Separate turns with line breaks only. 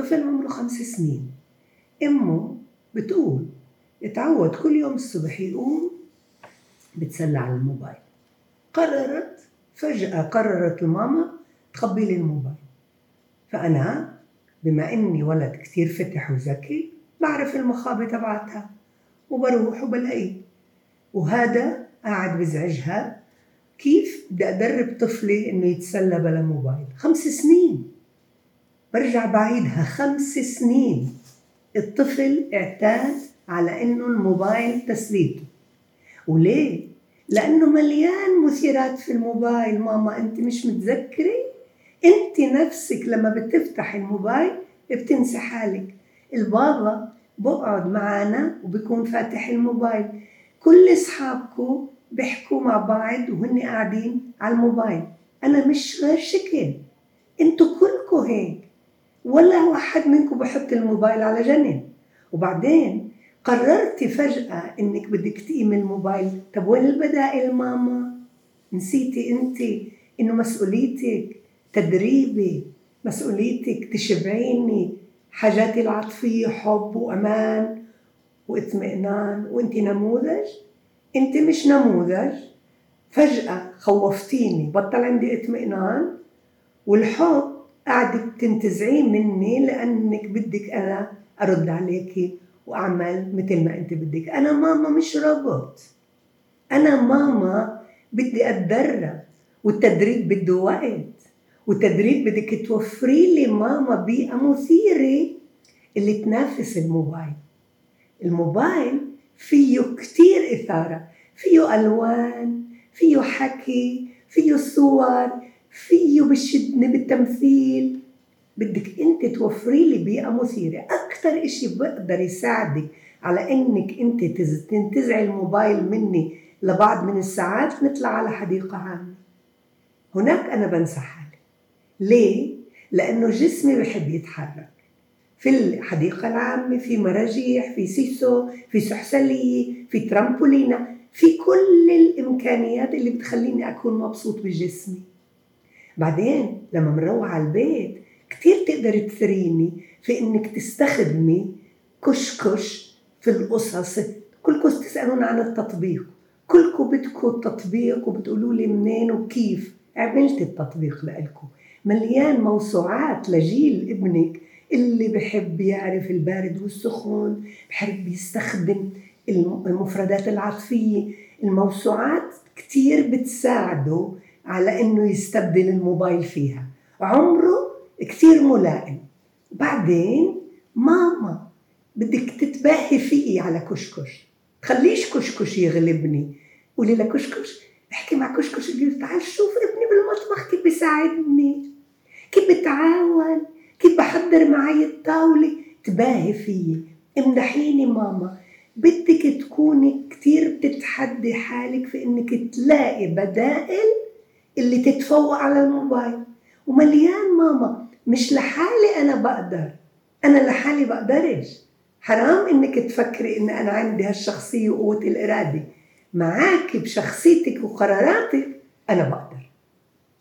طفل عمره خمس سنين. أمه بتقول يتعود كل يوم الصبح يقوم بتسلى على الموبايل. قررت فجأة قررت الماما تخبي لي الموبايل. فأنا بما إني ولد كثير فتح وذكي بعرف المخابة تبعتها وبروح وبلاقيه وهذا قاعد بزعجها كيف بدي أدرب طفلي إنه يتسلى بلا موبايل. خمس سنين. برجع بعيدها خمس سنين. الطفل اعتاد على إنه الموبايل تسليته. وليه؟ لأنه مليان مثيرات في الموبايل. ماما أنت مش متذكرة؟ أنت نفسك لما بتفتح الموبايل بتنسى حالك. البابا بقعد معنا وبكون فاتح الموبايل. كل اصحابكم بيحكوا مع بعض وهن قاعدين على الموبايل. أنا مش غير شكل. أنتوا كلكم هيك. ولا واحد منكم بحط الموبايل على جنب. وبعدين قررتي فجأة إنك بدك تقيم الموبايل. طب وين البدائل ماما؟ نسيتي أنت إنه مسؤوليتك تدريبي مسؤوليتك تشبعيني حاجاتي العاطفية حب وأمان واطمئنان. وأنت نموذج؟ أنت مش نموذج. فجأة خوفتيني بطل عندي اطمئنان. والحب قاعدة تنتزعيه مني لأنك بدك أنا أرد عليكي وأعمل مثل ما أنت بدك. أنا ماما مش روبوت. أنا ماما بدي أتدرب والتدريب بده وقت والتدريب بدك توفري لي ماما بيئة مثيرة اللي تنافس الموبايل. الموبايل فيه كتير إثارة فيه ألوان فيه حكي فيه صور فيه بشدني بالتمثيل. بدك أنت توفري لي بيئة مثيرة. أكثر إشي بقدر يساعدك على إنك أنت تنتزعي الموبايل مني لبعض من الساعات نطلع على حديقة عامة. هناك أنا بنسى حالي ليه؟ لأنه جسمي بحب يتحرك. في الحديقة العامة في مراجيح في سيسو في سحسلية في ترامبولينا في كل الإمكانيات اللي بتخليني أكون مبسوط بجسمي. بعدين لما مروح على البيت كتير تقدر تثريني في إنك تستخدمي كشكش في القصص. كلكم تسألون عن التطبيق. كلكم بدكم التطبيق وبتقولوا لي منين وكيف. عملت التطبيق لإلكم مليان موسوعات لجيل ابنك اللي بحب يعرف البارد والسخن بحب يستخدم المفردات العاطفية. الموسوعات كتير بتساعده على إنه يستبدل الموبايل فيها. عمره كثير ملائم. بعدين ماما بدك تتباهي فيي على كشكش. خليش كشكش يغلبني. قولي لكشكش احكي مع كشكش. قولي تعال شوف ابني بالمطبخ كيف بيساعدني. كيف بتعاون. كيف بحضر معي الطاولة. تباهي فيي. امدحيني ماما بدك تكوني كتير بتتحدي حالك في إنك تلاقي بدائل اللي تتفوق على الموبايل. ومليان ماما مش لحالي أنا بقدر. أنا لحالي بقدرش. حرام إنك تفكري إن أنا عندي هالشخصية وقوة الإرادة. معاك بشخصيتك وقراراتك أنا بقدر.